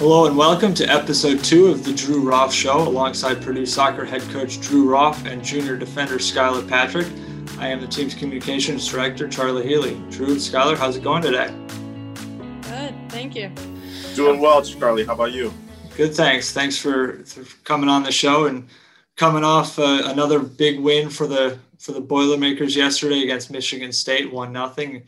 Hello and welcome to episode two of the Drew Roff Show alongside Purdue soccer head coach Drew Roff and junior defender Skylurr Patrick. I am the team's communications director, Charlie Healy. Drew, Skylurr, how's it going today? Good, thank you. Doing well, Charlie. How about you? Good, thanks. Thanks for, for coming on the show and coming off uh, another big win for the for the Boilermakers yesterday against Michigan State, one nothing,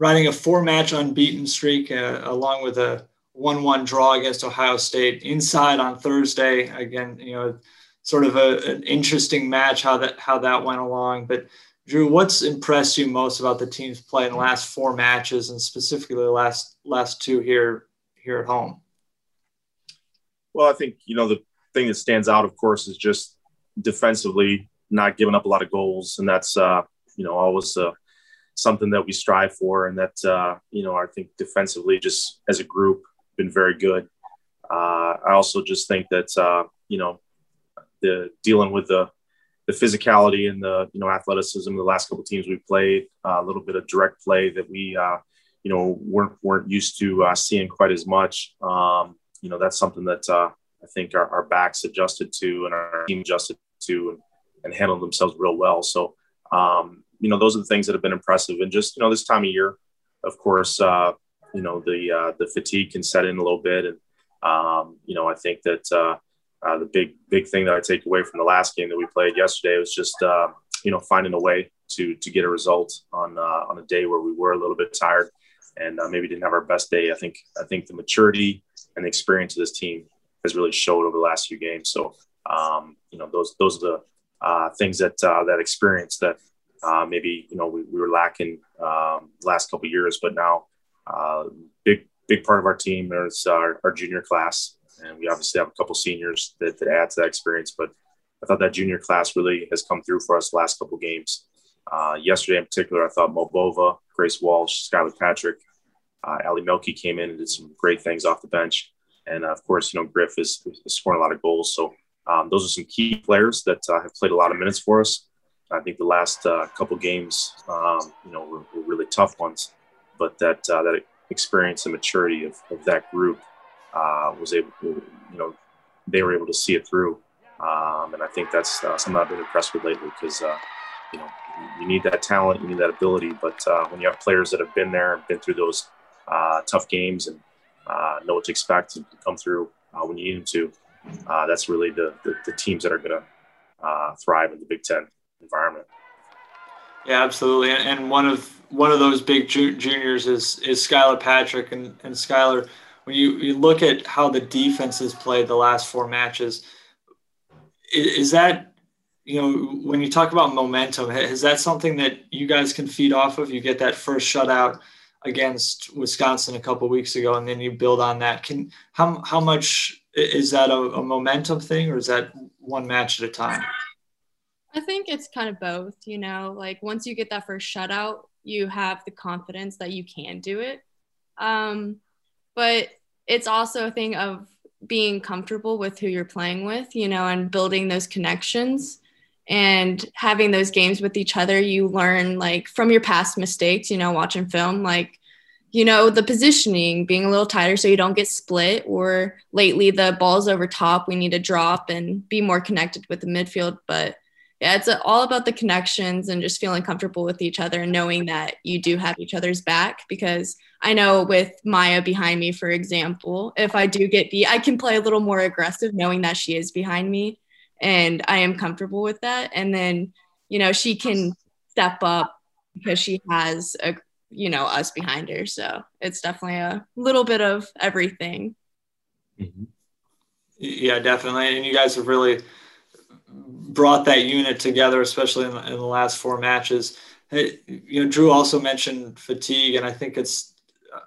riding a four match unbeaten streak uh, along with a 1-1 draw against Ohio State inside on Thursday. Again, you know, sort of a, an interesting match how that how that went along. But Drew, what's impressed you most about the team's play in the last four matches, and specifically the last last two here here at home? Well, I think you know the thing that stands out, of course, is just defensively not giving up a lot of goals, and that's uh, you know always uh, something that we strive for, and that uh, you know I think defensively, just as a group, been very good. Uh, I also just think that uh, you know the dealing with the the physicality and the you know athleticism of the last couple teams we played, uh, a little bit of direct play that we uh, you know weren't weren't used to uh, seeing quite as much. Um, you know that's something that uh, I think our, our, backs adjusted to and our team adjusted to and, and handled themselves real well. So um, you know those are the things that have been impressive. And just you know this time of year, of course, you know the uh, the fatigue can set in a little bit, and um, you know I think that uh, uh, the big big thing that I take away from the last game that we played yesterday was just uh, you know finding a way to to get a result on uh, on a day where we were a little bit tired and uh, maybe didn't have our best day. I think I think the maturity and the experience of this team has really showed over the last few games. So um, you know those those are the things that that experience that uh, maybe you know we, we were lacking um, last couple years, but now uh, big big part of our team is our, our, junior class, and we obviously have a couple seniors that, that add to that experience. But I thought that junior class really has come through for us the last couple games. Uh, yesterday, in particular, I thought Mobova, Grace Walsh, Skylurr Patrick, uh, Ali Melky came in and did some great things off the bench, and uh, of course, you know Griff is, is, scoring a lot of goals. So um, those are some key players that uh, have played a lot of minutes for us. I think the last uh, couple games, um, you know, were, were, really tough ones but that uh, that experience and maturity of, of that group uh, was able to, you know, they were able to see it through. Um, and I think that's uh, something I've been impressed with lately because, uh, you know, you need that talent, you need that ability. But uh, when you have players that have been there and been through those uh, tough games and know what to expect and come through when you need them to, that's really the, the, the teams that are going to thrive in the Big Ten environment. Yeah, absolutely. And one of one of those big ju- juniors is is Skylurr Patrick and and Skylurr. When you, you look at how the defense has played the last four matches, is, that you know when you talk about momentum, is that something that you guys can feed off of? You get that first shutout against Wisconsin a couple weeks ago, and then you build on that. Can how how much is that a, a momentum thing, or is that one match at a time? I think it's kind of both, you know, like once you get that first shutout, you have the confidence that you can do it. Um, but it's also a thing of being comfortable with who you're playing with, you know, and building those connections and having those games with each other. You learn like from your past mistakes, you know, watching film, like, you know, the positioning being a little tighter so you don't get split, or lately the ball's over top, we need to drop and be more connected with the midfield. But yeah, it's all about the connections and just feeling comfortable with each other and knowing that you do have each other's back. Because I know with Maya behind me, for example, if I do get beat, I can play a little more aggressive knowing that she is behind me and I am comfortable with that. And then, you know, she can step up because she has a, you know, us behind her. So it's definitely a little bit of everything. Mm-hmm. Yeah, definitely. And you guys have really, brought that unit together, especially in the, in the last four matches. It, you know, Drew also mentioned fatigue, and I think it's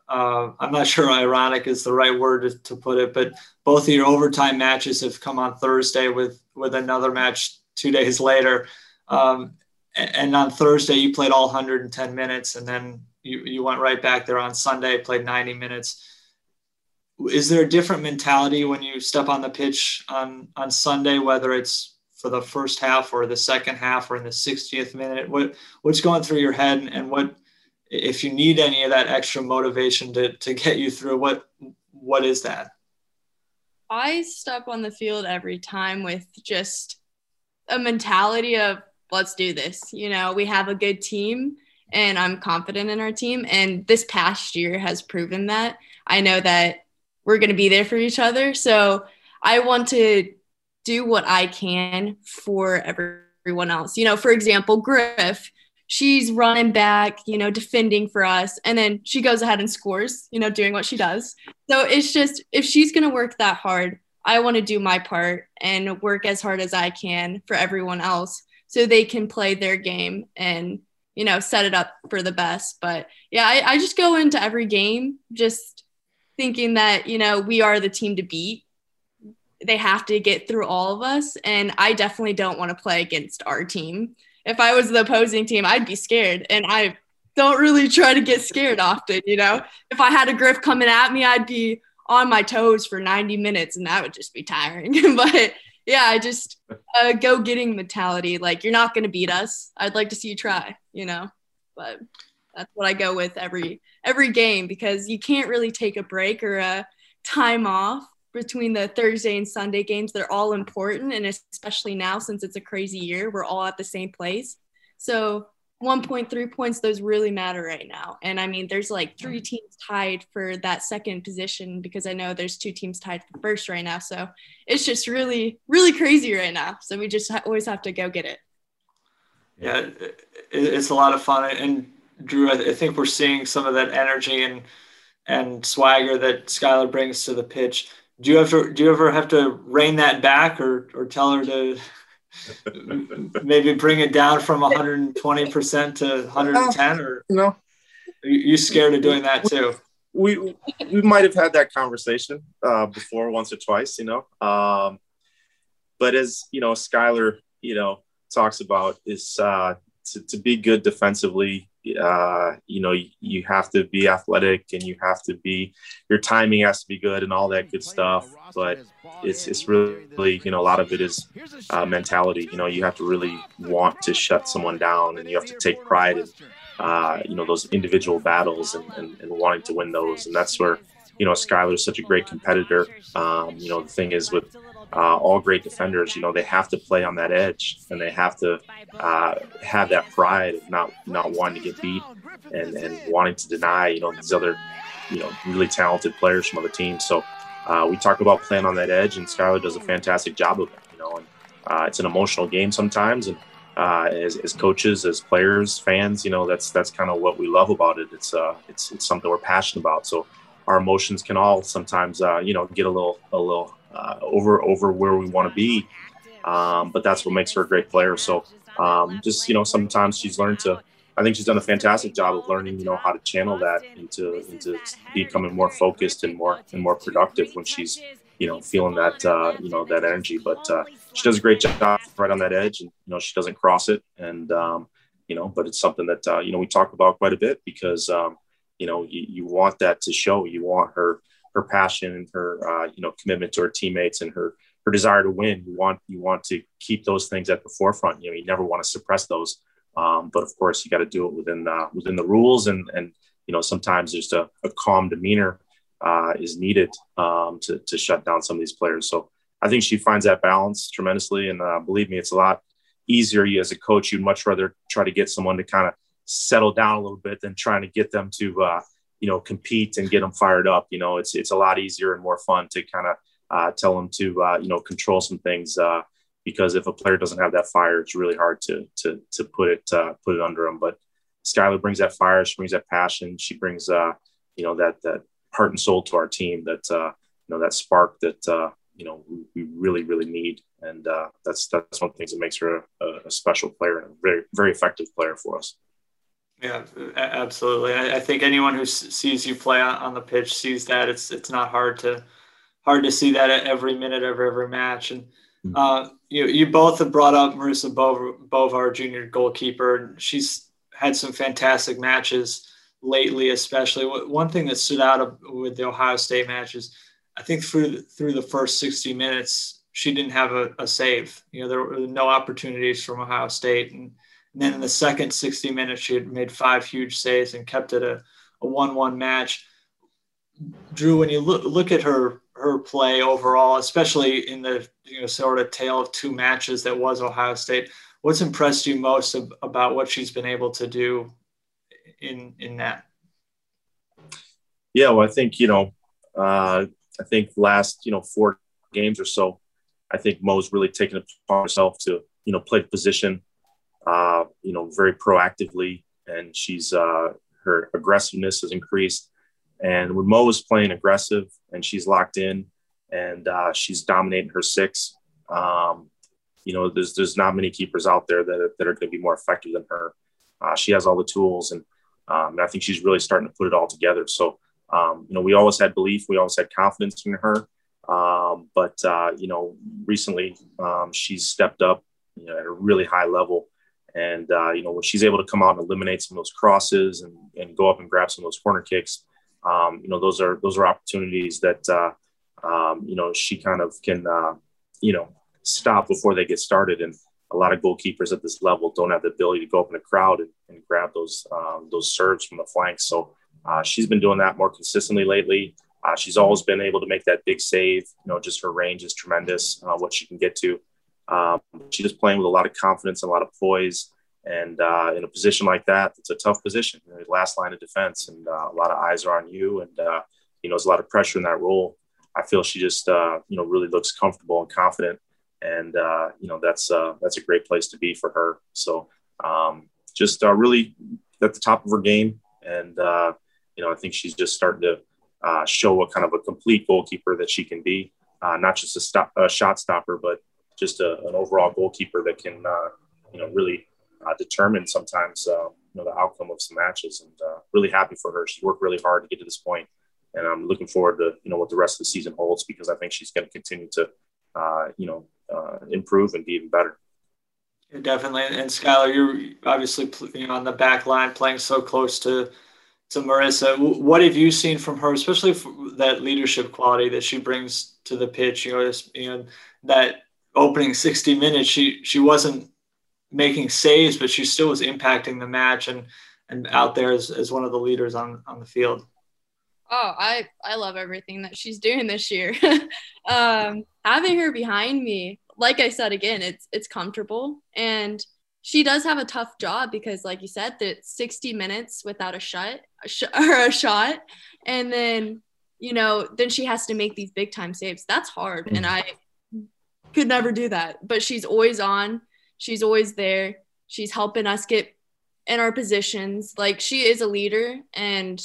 uh, I'm not sure ironic is the right word to, to, put it, but both of your overtime matches have come on Thursday with with another match two days later. Um, and, and, on Thursday, you played all 110 minutes, and then you, you went right back there on Sunday, played 90 minutes. Is there a different mentality when you step on the pitch on on Sunday, whether it's for the first half or the second half or in the 60th minute? What what's going through your head and what if you need any of that extra motivation to, to get you through, what what is that? I step on the field every time with just a mentality of let's do this. You know, we have a good team and I'm confident in our team. And this past year has proven that. I know that we're going to be there for each other. So I want to do what I can for everyone else. You know, for example, Griff, she's running back, you know, defending for us. And then she goes ahead and scores, you know, doing what she does. So it's just, if she's going to work that hard, I want to do my part and work as hard as I can for everyone else so they can play their game and you know set it up for the best but yeah I, I just go into every game just thinking that you know we are the team to beat they have to get through all of us and i definitely don't want to play against our team if i was the opposing team i'd be scared and i don't really try to get scared often you know if i had a griff coming at me i'd be on my toes for 90 minutes and that would just be tiring but yeah, I just uh, go getting mentality. Like you're not gonna beat us. I'd like to see you try, you know. But that's what I go with every every game because you can't really take a break or a time off between the Thursday and Sunday games. They're all important, and especially now since it's a crazy year, we're all at the same place. So 1.3 points, those really matter right now. And I mean, there's like three teams tied for that second position because I know there's two teams tied for first right now. So it's just really, really crazy right now. So we just always have to go get it. Yeah, it's a lot of fun. And Drew, I think we're seeing some of that energy and and swagger that Skylurr brings to the pitch. Do you ever do you ever have to rein that back or or tell her to maybe bring it down from 120 percent to 110 or? No. You scared of doing that too? We we might have had that conversation uh, before once or twice you know? Um, but as you know skylurr you know talks about is uh, to, to be good defensively uh, you know, you, you, have to be athletic and you have to be, your timing has to be good and all that good stuff. But it's, it's really, you know, a lot of it is uh, mentality. You know, you have to really want to shut someone down and you have to take pride in, uh, you know, those individual battles and, and, and, wanting to win those. And that's where, you know, Skylurr is such a great competitor. Um, you know, the thing is with uh, all great defenders, you know, they have to play on that edge and they have to uh, have that pride of not not wanting to get beat and, and wanting to deny, you know, these other, you know, really talented players from other teams. So uh, we talk about playing on that edge, and Skylurr does a fantastic job of it. You know, and uh, it's an emotional game sometimes, and uh, as, as coaches, as players, fans, you know, that's that's kind of what we love about it. It's uh, it's it's something we're passionate about. So our emotions can all sometimes, you know, get a little a little uh, over over where we want to be. Um, but that's what makes her a great player. So um, just you know, sometimes she's learned to. I think she's done a fantastic job of learning, you know, how to channel that into into becoming more focused and more and more productive when she's, you know, feeling that uh, you know that energy. But uh, she does a great job right on that edge, and you know, she doesn't cross it. And um, you know, but it's something that uh, you know we talk about quite a bit because um, you know you, you want that to show. You want her her passion and her uh, you know commitment to her teammates and her her desire to win. You want you want to keep those things at the forefront. You know, you never want to suppress those. Um, but of course, you got to do it within uh, within the rules, and and you know sometimes just a, a calm demeanor uh, is needed um, to to shut down some of these players. So I think she finds that balance tremendously, and uh, believe me, it's a lot easier. You as a coach, you'd much rather try to get someone to kind of settle down a little bit than trying to get them to uh, you know compete and get them fired up you know it's it's a lot easier and more fun to kind of uh, tell them to uh, you know control some things uh, because if a player doesn't have that fire it's really hard to to to put it uh, put it under them but Skylurr brings that fire she brings that passion she brings uh, you know that that heart and soul to our team that uh, you know that spark that you know we, really really need and that's that's one of the things that makes her a, a special player and a very very effective player for us. Yeah, absolutely. I, think anyone who sees you play on the pitch sees that it's it's not hard to hard to see that at every minute of every match. And mm-hmm. uh, you you both have brought up Marissa Bovar, junior goalkeeper. And she's had some fantastic matches lately, especially. One thing that stood out with the Ohio State matches, I think through through the first sixty minutes, she didn't have a, a save. You know, there were no opportunities from Ohio State and and then in the second 60 minutes, she had made five huge saves and kept it a, a 1 1 match. Drew, when you look, look at her her play overall, especially in the you know sort of tale of two matches that was Ohio State. What's impressed you most ab- about what she's been able to do in in that? Yeah, well, I think you know, uh, I think last you know four games or so, I think Mo's really taken it upon herself to you know play the position, uh, you know, very proactively, and she's uh, her aggressiveness has increased. And when Mo is playing aggressive and she's locked in and uh, she's dominating her six, um, you know, there's there's not many keepers out there that, that are going to be more effective than her. Uh, she has all the tools, and, um, and I think she's really starting to put it all together. So, um, you know, we always had belief, we always had confidence in her, um, but uh, you know, recently um, she's stepped up you know, at a really high level. And, uh, you know, when she's able to come out and eliminate some of those crosses and, and go up and grab some of those corner kicks, um, you know, those are, those are opportunities that, uh, um, you know, she kind of can, uh, you know, stop before they get started. And a lot of goalkeepers at this level don't have the ability to go up in a crowd and, and grab those, um, those serves from the flanks. So uh, she's been doing that more consistently lately. Uh, she's always been able to make that big save. You know, just her range is tremendous. Uh, what she can get to. Um, she's just playing with a lot of confidence and a lot of poise. And uh, in a position like that, it's a tough position, you know, last line of defense, and uh, a lot of eyes are on you. And, uh, you know, there's a lot of pressure in that role. I feel she just, uh, you know, really looks comfortable and confident. And, uh, you know, that's, uh, that's a great place to be for her. So um, just really at the top of her game. And, you know, I think she's just starting to show what kind of a complete goalkeeper that she can be, not just a, stop, a shot stopper, but just a, an overall goalkeeper that can, uh, you know, really uh, determine sometimes, uh, you know, the outcome of some matches. And uh, really happy for her. She worked really hard to get to this point, and I'm looking forward to, you know, what the rest of the season holds because I think she's going to continue to, uh, you know, uh, improve and be even better. Yeah, definitely. And Skylurr, you're obviously you know, on the back line playing so close to to Marissa. What have you seen from her, especially that leadership quality that she brings to the pitch? You know, you know that opening 60 minutes, she she wasn't making saves, but she still was impacting the match and and out there as, as one of the leaders on on the field. Oh, I I love everything that she's doing this year. um, having her behind me, like I said again, it's it's comfortable and she does have a tough job because, like you said, that 60 minutes without a shot a sh- or a shot, and then you know then she has to make these big time saves. That's hard, and I could never do that. But she's always on. She's always there. She's helping us get in our positions. Like she is a leader and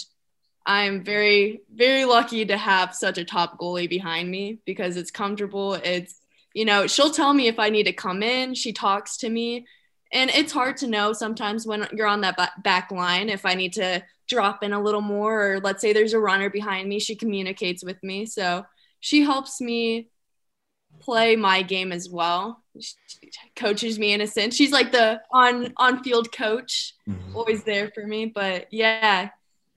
I'm very, very lucky to have such a top goalie behind me because it's comfortable. It's, you know, she'll tell me if I need to come in. She talks to me. And it's hard to know sometimes when you're on that back line if I need to drop in a little more, or let's say there's a runner behind me, she communicates with me. So she helps me play my game as well. She coaches me in a sense. She's like the on on field coach, mm-hmm. always there for me. But yeah,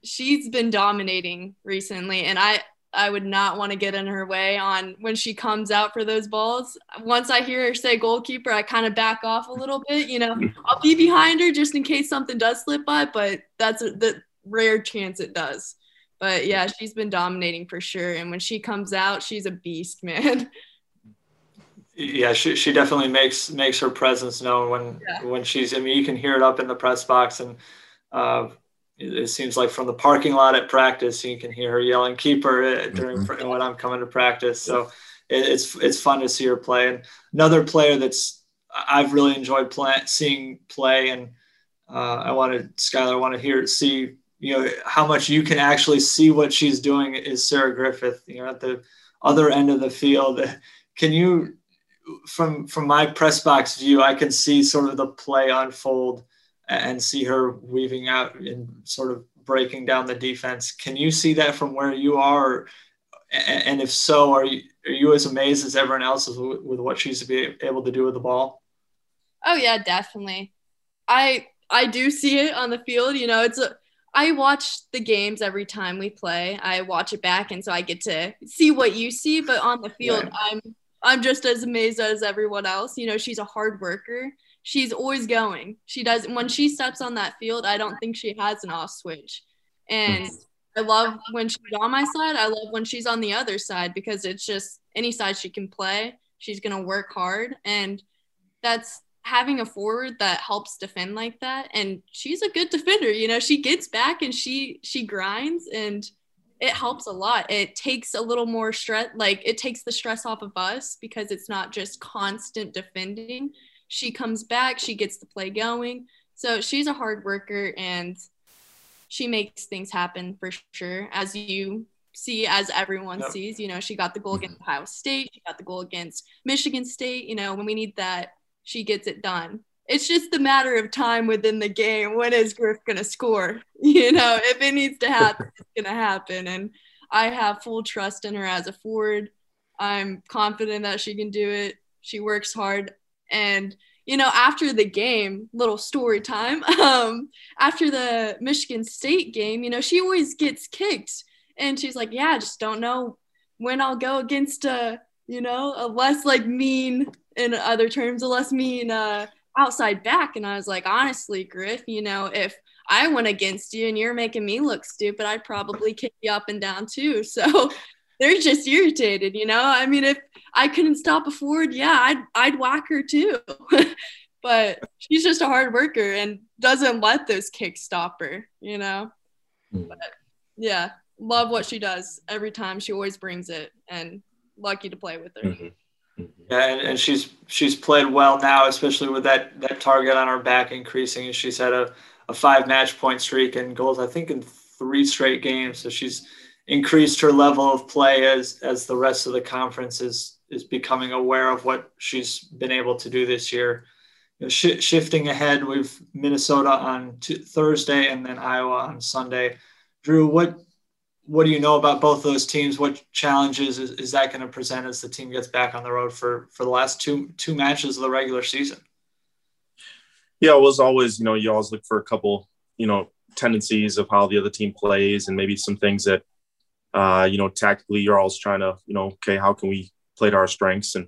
she's been dominating recently, and I I would not want to get in her way on when she comes out for those balls. Once I hear her say goalkeeper, I kind of back off a little bit. You know, I'll be behind her just in case something does slip by, but that's a, the rare chance it does. But yeah, she's been dominating for sure. And when she comes out, she's a beast, man. Yeah, she, she definitely makes makes her presence known when yeah. when she's. I mean, you can hear it up in the press box, and uh, it, it, seems like from the parking lot at practice, you can hear her yelling "keeper" uh, during mm-hmm. when I'm coming to practice. So it, it's it's fun to see her play. And another player that's I've really enjoyed play, seeing play, and uh, I wanted Skylurr, I want to hear see you know how much you can actually see what she's doing is Sarah Griffith. You know, at the other end of the field. Can you from from my press box view, I can see sort of the play unfold and see her weaving out and sort of breaking down the defense. Can you see that from where you are? And if so, are you, are you as amazed as everyone else with what she's be able to do with the ball? Oh yeah, definitely. I I do see it on the field. You know, it's a I watch the games every time we play. I watch it back, and so I get to see what you see. But on the field, yeah. I'm I'm just as amazed as everyone else. You know, she's a hard worker. She's always going. She does when she steps on that field, I don't think she has an off switch. And hmm. I love when she's on my side. I love when she's on the other side because it's just any side she can play. She's going to work hard. And that's having a forward that helps defend like that. And she's a good defender. You know, she gets back and she, she grinds and it helps a lot. It takes a little more stress, like it takes the stress off of us because it's not just constant defending. She comes back, she gets the play going. So she's a hard worker and she makes things happen for sure. As you see, as everyone yep. sees, you know, she got the goal against mm-hmm. Ohio State, she got the goal against Michigan State. You know, when we need that, she gets it done. It's just a matter of time within the game. When is Griff going to score? You know, if it needs to happen, it's going to happen. And I have full trust in her as a forward. I'm confident that she can do it. She works hard. And you know, after the game, little story time, um, after the Michigan State game, you know, she always gets kicked. And she's like, yeah, I just don't know when I'll go against a, you know, a less like mean, in other terms, a less mean uh, outside back. And I was like, honestly, Griff, you know, if I went against you and you're making me look stupid, I'd probably kick you up and down too. So they're just irritated, you know. I mean, if I couldn't stop a Ford, yeah, I'd I'd whack her too. but she's just a hard worker and doesn't let those kicks stop her, you know. Mm. But yeah, love what she does every time. She always brings it, and lucky to play with her. Mm-hmm. Mm-hmm. And, and she's she's played well now, especially with that that target on her back increasing. She's had a, a five match point streak and goals, I think, in three straight games. So she's increased her level of play as as the rest of the conference is is becoming aware of what she's been able to do this year. You know, sh- shifting ahead, we've Minnesota on t- Thursday and then Iowa on Sunday. Drew, what what do you know about both of those teams? What challenges is, is that going to present as the team gets back on the road for for the last two two matches of the regular season? Yeah, it was always you know you always look for a couple you know tendencies of how the other team plays and maybe some things that uh, you know, tactically, you're always trying to, you know, okay, how can we play to our strengths and,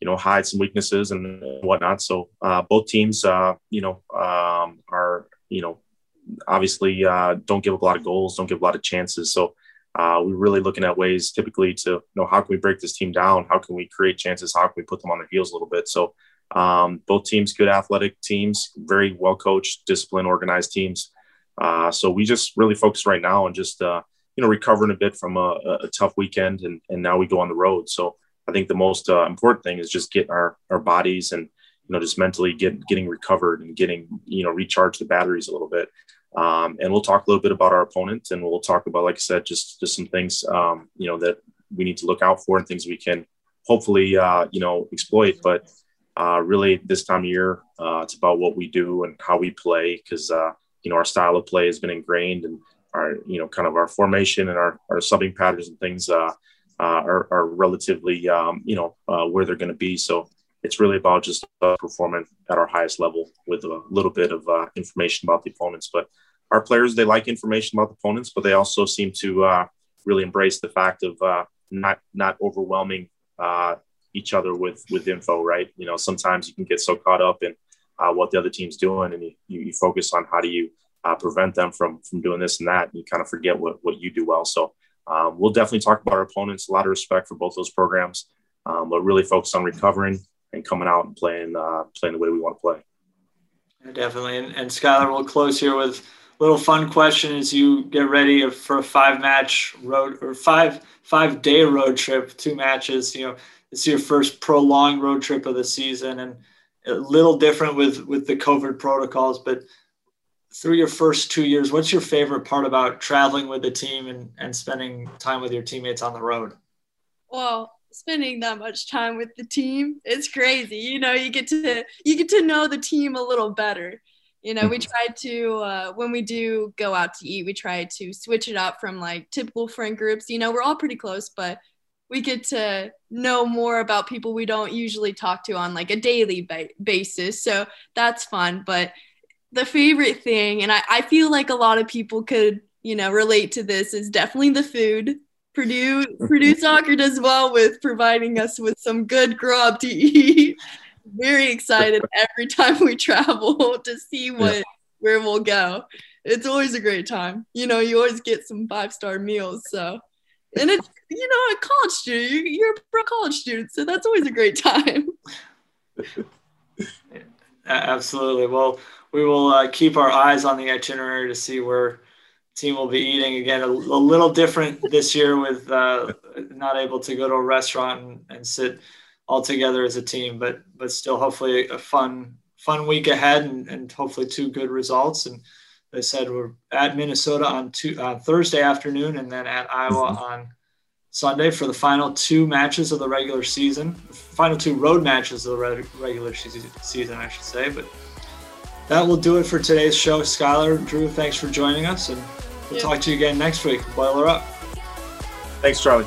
you know, hide some weaknesses and whatnot. So uh, both teams, uh, you know, um, are, you know, obviously uh, don't give up a lot of goals, don't give a lot of chances. So uh, we're really looking at ways typically to, you know, how can we break this team down? How can we create chances? How can we put them on their heels a little bit? So um, both teams, good athletic teams, very well coached, disciplined, organized teams. Uh, so we just really focus right now on just, uh, you know recovering a bit from a, a tough weekend and and now we go on the road so i think the most uh, important thing is just getting our our bodies and you know just mentally get, getting recovered and getting you know recharge the batteries a little bit um, and we'll talk a little bit about our opponent and we'll talk about like i said just just some things um, you know that we need to look out for and things we can hopefully uh, you know exploit but uh, really this time of year uh, it's about what we do and how we play because uh, you know our style of play has been ingrained and our you know kind of our formation and our, our subbing patterns and things uh, uh, are, are relatively um, you know where they're going to be. So it's really about just performing at our highest level with a little bit of information about the opponents. But our players they like information about the opponents, but they also seem to uh, really embrace the fact of not not overwhelming each other with with info. Right? You know, sometimes you can get so caught up in what the other team's doing, and you, you focus on how do you uh, prevent them from from doing this and that. And you kind of forget what what you do well. So um, we'll definitely talk about our opponents. A lot of respect for both those programs, um, but really focus on recovering and coming out and playing uh, playing the way we want to play. Definitely. And, and Skylurr, we'll close here with little fun question as you get ready for a five match road or five five day road trip, two matches. You know, it's your first prolonged road trip of the season and a little different with with the COVID protocols, but through your first two years, what's your favorite part about traveling with the team and, and spending time with your teammates on the road? Well, spending that much time with the team, it's crazy. You know, you get to you get to know the team a little better. You know, we mm-hmm. try to uh, when we do go out to eat, we try to switch it up from like typical friend groups. You know, we're all pretty close, but we get to know more about people we don't usually talk to on like a daily ba- basis. So that's fun, but the favorite thing, and I, I feel like a lot of people could, you know, relate to this is definitely the food. Purdue Purdue soccer does well with providing us with some good grub to eat. Very excited every time we travel to see what yeah. where we'll go. it's always a great time. You know, you always get some five star meals. So, and it's, you know, a college student, you're a college student. So that's always a great time. Absolutely. Well, we will uh, keep our eyes on the itinerary to see where team will be eating again a, a little different this year with uh, not able to go to a restaurant and, and, sit all together as a team but but still hopefully a fun fun week ahead and, and hopefully two good results and they said we're at Minnesota on two, uh, Thursday afternoon and then at Iowa mm-hmm. on Sunday for the final two matches of the regular season, final two road matches of the regular season, I should say. But that will do it for today's show. Skylurr, Drew, thanks for joining us, and we'll talk to you again next week. Boiler up. Thanks, Charlie.